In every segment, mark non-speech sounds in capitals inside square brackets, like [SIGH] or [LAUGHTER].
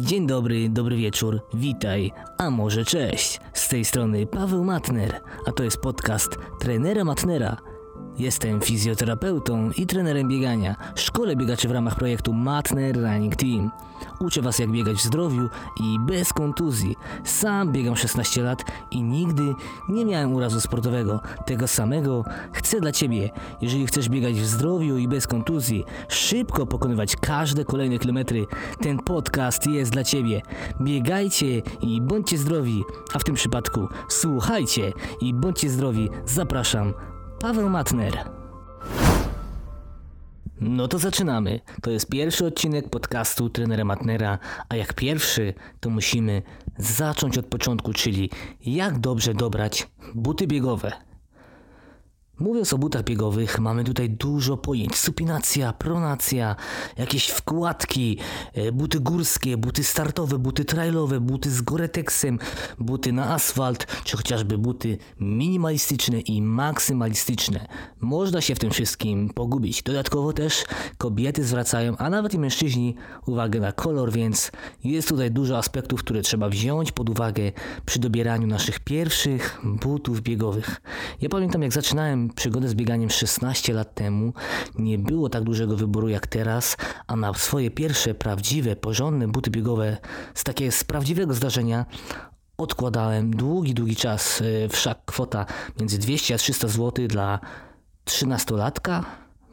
Dzień dobry, dobry wieczór, witaj, a może cześć. Z tej strony Paweł Matner, a to jest podcast trenera Matnera. Jestem fizjoterapeutą i trenerem biegania. Szkole biegaczy w ramach projektu Matner Running Team. Uczę Was jak biegać w zdrowiu i bez kontuzji. Sam biegam 16 lat i nigdy nie miałem urazu sportowego. Tego samego chcę dla Ciebie. Jeżeli chcesz biegać w zdrowiu i bez kontuzji, szybko pokonywać każde kolejne kilometry, ten podcast jest dla Ciebie. Biegajcie i bądźcie zdrowi, a w tym przypadku słuchajcie i bądźcie zdrowi. Zapraszam, Paweł Matner. No to zaczynamy. To jest pierwszy odcinek podcastu trenera Matnera, a jak pierwszy, to musimy zacząć od początku, czyli jak dobrze dobrać buty biegowe. Mówiąc o butach biegowych, mamy tutaj dużo pojęć. Supinacja, pronacja, jakieś wkładki, e, buty górskie, buty startowe, buty trailowe, buty z goreteksem, buty na asfalt, czy chociażby buty minimalistyczne i maksymalistyczne. Można się w tym wszystkim pogubić. Dodatkowo też kobiety zwracają, a nawet i mężczyźni, uwagę na kolor, więc jest tutaj dużo aspektów, które trzeba wziąć pod uwagę przy dobieraniu naszych pierwszych butów biegowych. Ja pamiętam jak zaczynałem przygodę z bieganiem 16 lat temu nie było tak dużego wyboru jak teraz, a na swoje pierwsze prawdziwe, porządne buty biegowe z takiego z prawdziwego zdarzenia odkładałem długi, długi czas. E, wszak kwota między 200 a 300 zł dla 13-latka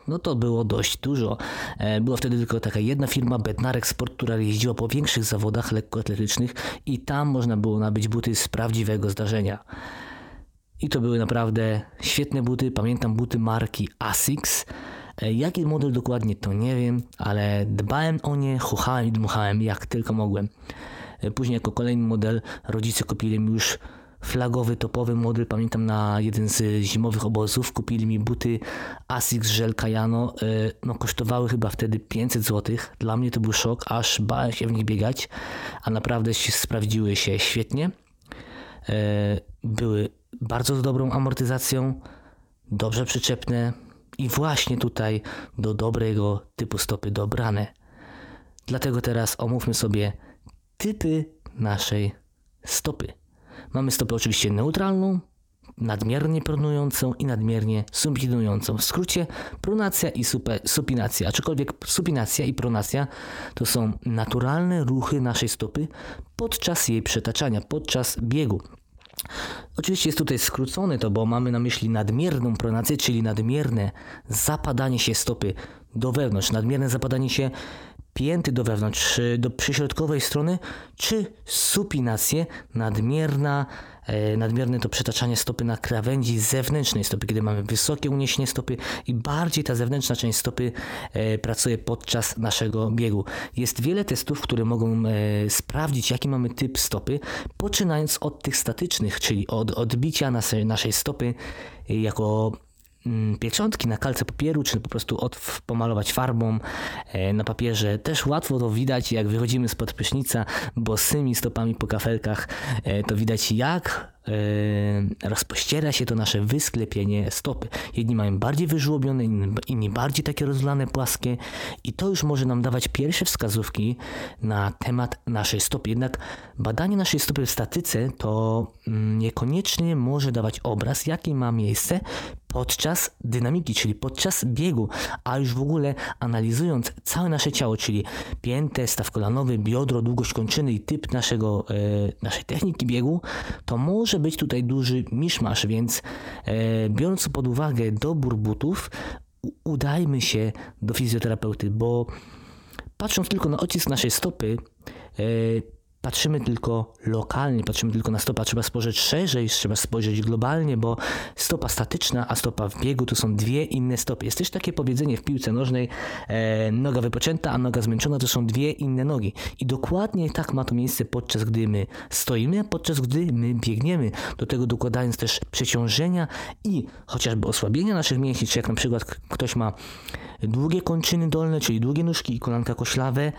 no to było dość dużo. E, była wtedy tylko taka jedna firma, Bednarek Sport, która jeździła po większych zawodach lekkoatletycznych i tam można było nabyć buty z prawdziwego zdarzenia. I to były naprawdę świetne buty. Pamiętam buty marki Asics. E, jaki model dokładnie to nie wiem, ale dbałem o nie, chuchałem i dmuchałem jak tylko mogłem. E, później jako kolejny model rodzice kupili mi już flagowy, topowy model. Pamiętam na jeden z zimowych obozów kupili mi buty Asics Gel Kayano. E, no, kosztowały chyba wtedy 500 zł. Dla mnie to był szok, aż bałem się w nich biegać, a naprawdę sprawdziły się świetnie. Były bardzo z dobrą amortyzacją, dobrze przyczepne i właśnie tutaj do dobrego typu stopy dobrane. Dlatego teraz omówmy sobie typy naszej stopy. Mamy stopę oczywiście neutralną, nadmiernie pronującą i nadmiernie supinującą. W skrócie pronacja i supinacja. Aczkolwiek supinacja i pronacja to są naturalne ruchy naszej stopy podczas jej przetaczania, podczas biegu. Oczywiście jest tutaj skrócony to, bo mamy na myśli nadmierną pronację, czyli nadmierne zapadanie się stopy do wewnątrz, nadmierne zapadanie się pięty do wewnątrz, do przyśrodkowej strony, czy supinację, nadmierna, e, nadmierne to przetaczanie stopy na krawędzi zewnętrznej stopy, kiedy mamy wysokie uniesienie stopy i bardziej ta zewnętrzna część stopy e, pracuje podczas naszego biegu. Jest wiele testów, które mogą e, sprawdzić, jaki mamy typ stopy, poczynając od tych statycznych, czyli od odbicia naszej, stopy jako pieczątki na kalce papieru, czy po prostu od, pomalować farbą e, na papierze. Też łatwo to widać, jak wychodzimy spod prysznica bosymi stopami po kafelkach, e, to widać jak e, rozpościera się to nasze wysklepienie stopy. Jedni mają bardziej wyżłobione, inni bardziej takie rozlane, płaskie i to już może nam dawać pierwsze wskazówki na temat naszej stopy. Jednak badanie naszej stopy w statyce to mm, niekoniecznie może dawać obraz, jaki ma miejsce podczas dynamiki, czyli podczas biegu, a już w ogóle analizując całe nasze ciało, czyli piętę, staw kolanowy, biodro, długość kończyny i typ naszego, e, naszej techniki biegu, to może być tutaj duży miszmasz, więc e, biorąc pod uwagę dobór butów, udajmy się do fizjoterapeuty, bo patrząc tylko na odcisk naszej stopy, e, patrzymy tylko lokalnie, patrzymy tylko na stopę, trzeba spojrzeć szerzej, trzeba spojrzeć globalnie, bo stopa statyczna, a stopa w biegu to są dwie inne stopy. Jest też takie powiedzenie w piłce nożnej, e, noga wypoczęta, a noga zmęczona to są dwie inne nogi. I dokładnie tak ma to miejsce podczas gdy my stoimy, podczas gdy my biegniemy. Do tego dokładając też przeciążenia i chociażby osłabienia naszych mięśni, czy jak na przykład ktoś ma długie kończyny dolne, czyli długie nóżki i kolanka koślawe,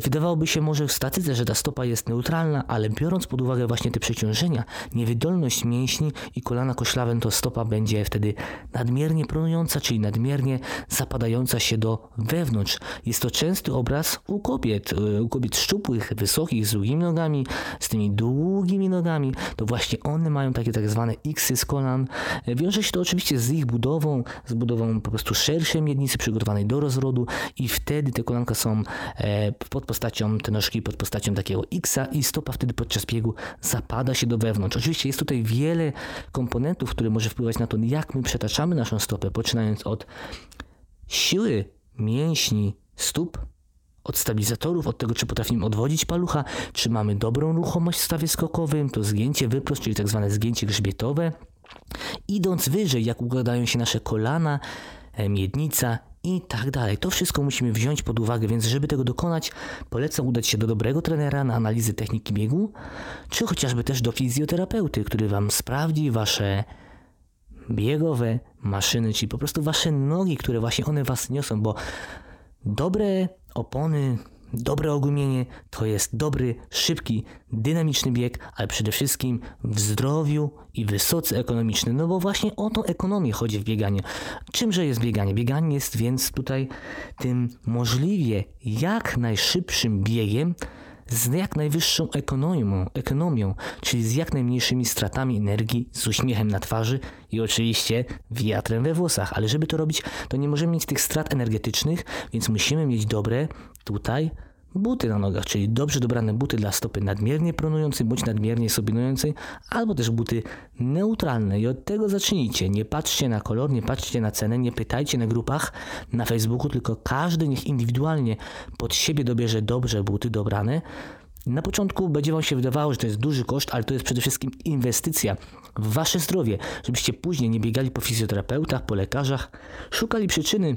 wydawałoby się może w statyce, że ta stopa jest neutralna, ale biorąc pod uwagę właśnie te przeciążenia, niewydolność mięśni i kolana koślawe, to stopa będzie wtedy nadmiernie pronująca, czyli nadmiernie zapadająca się do wewnątrz. Jest to częsty obraz u kobiet, e, u kobiet szczupłych, wysokich, z długimi nogami, z tymi długimi nogami. To właśnie one mają takie tak zwane xy z kolan. E, wiąże się to oczywiście z ich budową, z budową po prostu szerszej miednicy przygotowanej do rozrodu i wtedy te kolanka są pod postacią, te nóżki pod postacią takiego X i stopa wtedy podczas biegu zapada się do wewnątrz. Oczywiście jest tutaj wiele komponentów, które może wpływać na to, jak my przetaczamy naszą stopę, poczynając od siły mięśni stóp, od stabilizatorów, od tego, czy potrafimy odwodzić palucha, czy mamy dobrą ruchomość w stawie skokowym, to zgięcie wyprost, czyli tak zwane zgięcie grzbietowe. Idąc wyżej, jak układają się nasze kolana, miednica i tak dalej. To wszystko musimy wziąć pod uwagę, więc żeby tego dokonać, polecam udać się do dobrego trenera na analizy techniki biegu, czy chociażby też do fizjoterapeuty, który Wam sprawdzi Wasze biegowe maszyny, czyli po prostu Wasze nogi, które właśnie one Was niosą, bo dobre opony, Dobre ogumienie to jest dobry, szybki, dynamiczny bieg, ale przede wszystkim w zdrowiu i wysoce ekonomiczny. No bo właśnie o tą ekonomię chodzi w bieganiu. Czymże jest bieganie? Bieganie jest więc tutaj tym możliwie jak najszybszym biegiem z jak najwyższą ekonomią, ekonomią, czyli z jak najmniejszymi stratami energii, z uśmiechem na twarzy i oczywiście wiatrem we włosach. Ale żeby to robić, to nie możemy mieć tych strat energetycznych, więc musimy mieć dobre tutaj buty na nogach, czyli dobrze dobrane buty dla stopy nadmiernie pronującej bądź nadmiernie sobinującej, albo też buty neutralne. I od tego zacznijcie. Nie patrzcie na kolor, nie patrzcie na cenę, nie pytajcie na grupach na Facebooku, tylko każdy niech indywidualnie pod siebie dobierze dobrze buty dobrane. Na początku będzie Wam się wydawało, że to jest duży koszt, ale to jest przede wszystkim inwestycja w Wasze zdrowie, żebyście później nie biegali po fizjoterapeutach, po lekarzach, szukali przyczyny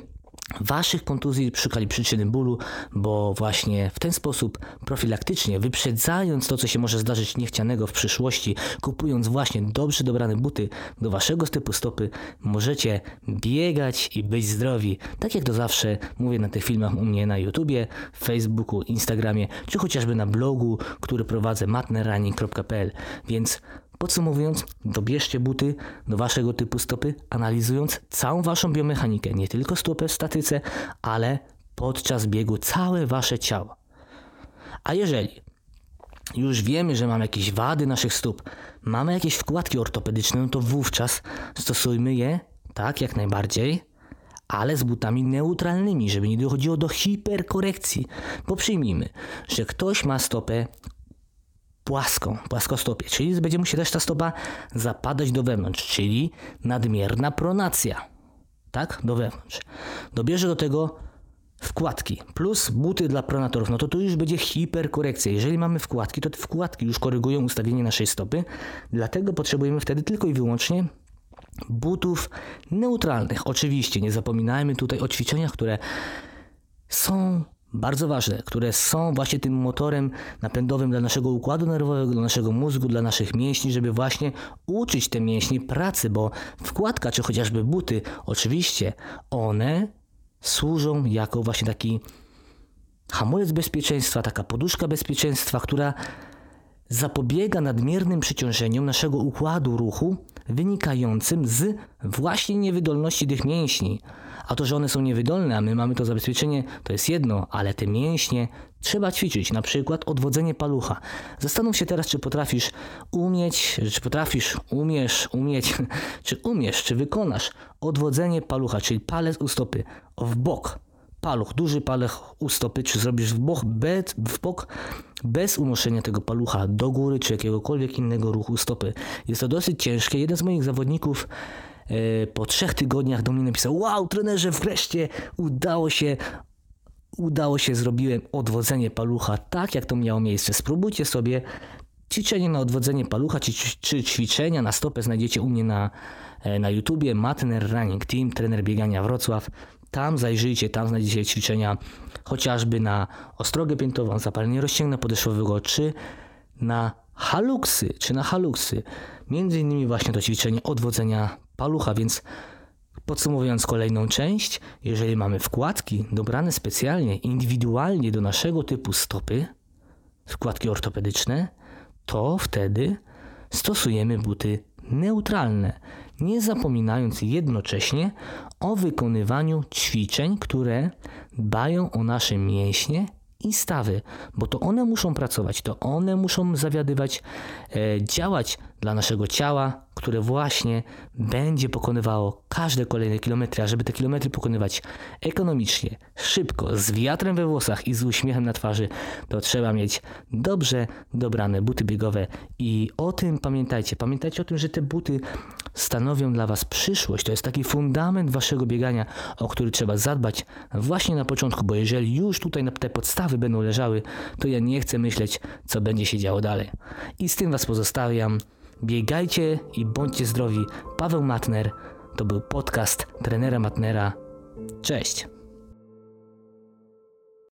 Waszych kontuzji szukali przyczyny bólu, bo właśnie w ten sposób profilaktycznie, wyprzedzając to, co się może zdarzyć niechcianego w przyszłości, kupując właśnie dobrze dobrane buty do Waszego typu stopy, możecie biegać i być zdrowi. Tak jak to zawsze mówię na tych filmach u mnie na YouTubie, Facebooku, Instagramie, czy chociażby na blogu, który prowadzę matnerunning.pl. Więc Podsumowując, dobierzcie buty do waszego typu stopy, analizując całą waszą biomechanikę, nie tylko stopę w statyce, ale podczas biegu całe wasze ciało. A jeżeli już wiemy, że mamy jakieś wady naszych stóp, mamy jakieś wkładki ortopedyczne, no to wówczas stosujmy je, tak, jak najbardziej, ale z butami neutralnymi, żeby nie dochodziło do hiperkorekcji. Bo przyjmijmy, że ktoś ma stopę płaską, płaskostopie, czyli będzie mu też ta stopa zapadać do wewnątrz, czyli nadmierna pronacja, tak, do wewnątrz. Dobierze do tego wkładki plus buty dla pronatorów, no to tu już będzie hiperkorekcja. Jeżeli mamy wkładki, to te wkładki już korygują ustawienie naszej stopy, dlatego potrzebujemy wtedy tylko i wyłącznie butów neutralnych. Oczywiście nie zapominajmy tutaj o ćwiczeniach, które są bardzo ważne, które są właśnie tym motorem napędowym dla naszego układu nerwowego, dla naszego mózgu, dla naszych mięśni, żeby właśnie uczyć te mięśnie pracy, bo wkładka czy chociażby buty, oczywiście one służą jako właśnie taki hamulec bezpieczeństwa, taka poduszka bezpieczeństwa, która zapobiega nadmiernym przyciążeniom naszego układu ruchu wynikającym z właśnie niewydolności tych mięśni. A to, że one są niewydolne, a my mamy to zabezpieczenie, to jest jedno, ale te mięśnie trzeba ćwiczyć, na przykład odwodzenie palucha. Zastanów się teraz, czy potrafisz umieć, czy potrafisz, umiesz, umieć, [LAUGHS] czy umiesz, czy wykonasz odwodzenie palucha, czyli palec u stopy w bok, paluch, duży paluch u stopy, czy zrobisz w bok, bez, w bok bez unoszenia tego palucha do góry, czy jakiegokolwiek innego ruchu stopy. Jest to dosyć ciężkie. Jeden z moich zawodników po trzech tygodniach do mnie napisał: Wow, trenerze, wreszcie udało się udało się, zrobiłem odwodzenie palucha tak, jak to miało miejsce. Spróbujcie sobie ćwiczenie na odwodzenie palucha, czy, czy ćwiczenia na stopę znajdziecie u mnie na, e, na YouTubie, Matner Running Team, trener biegania Wrocław. Tam zajrzyjcie, tam znajdziecie ćwiczenia chociażby na ostrogę piętową, zapalenie rozcięgna podeszwowego, czy na haluksy, czy na haluksy. Między innymi właśnie to ćwiczenie odwodzenia palucha, więc Podsumowując kolejną część, jeżeli mamy wkładki dobrane specjalnie, indywidualnie do naszego typu stopy, wkładki ortopedyczne, to wtedy stosujemy buty neutralne, nie zapominając jednocześnie o wykonywaniu ćwiczeń, które dbają o nasze mięśnie i stawy, bo to one muszą pracować, to one muszą zawiadywać, e, działać dla naszego ciała, które właśnie będzie pokonywało każde kolejne kilometry, a żeby te kilometry pokonywać ekonomicznie, szybko, z wiatrem we włosach i z uśmiechem na twarzy, to trzeba mieć dobrze dobrane buty biegowe i o tym pamiętajcie. Pamiętajcie o tym, że te buty stanowią dla Was przyszłość. To jest taki fundament Waszego biegania, o który trzeba zadbać właśnie na początku, bo jeżeli już tutaj te podstawy będą leżały, to ja nie chcę myśleć, co będzie się działo dalej. I z tym Was pozostawiam. Biegajcie i bądźcie zdrowi. Paweł Matner. To był podcast trenera Matnera. Cześć.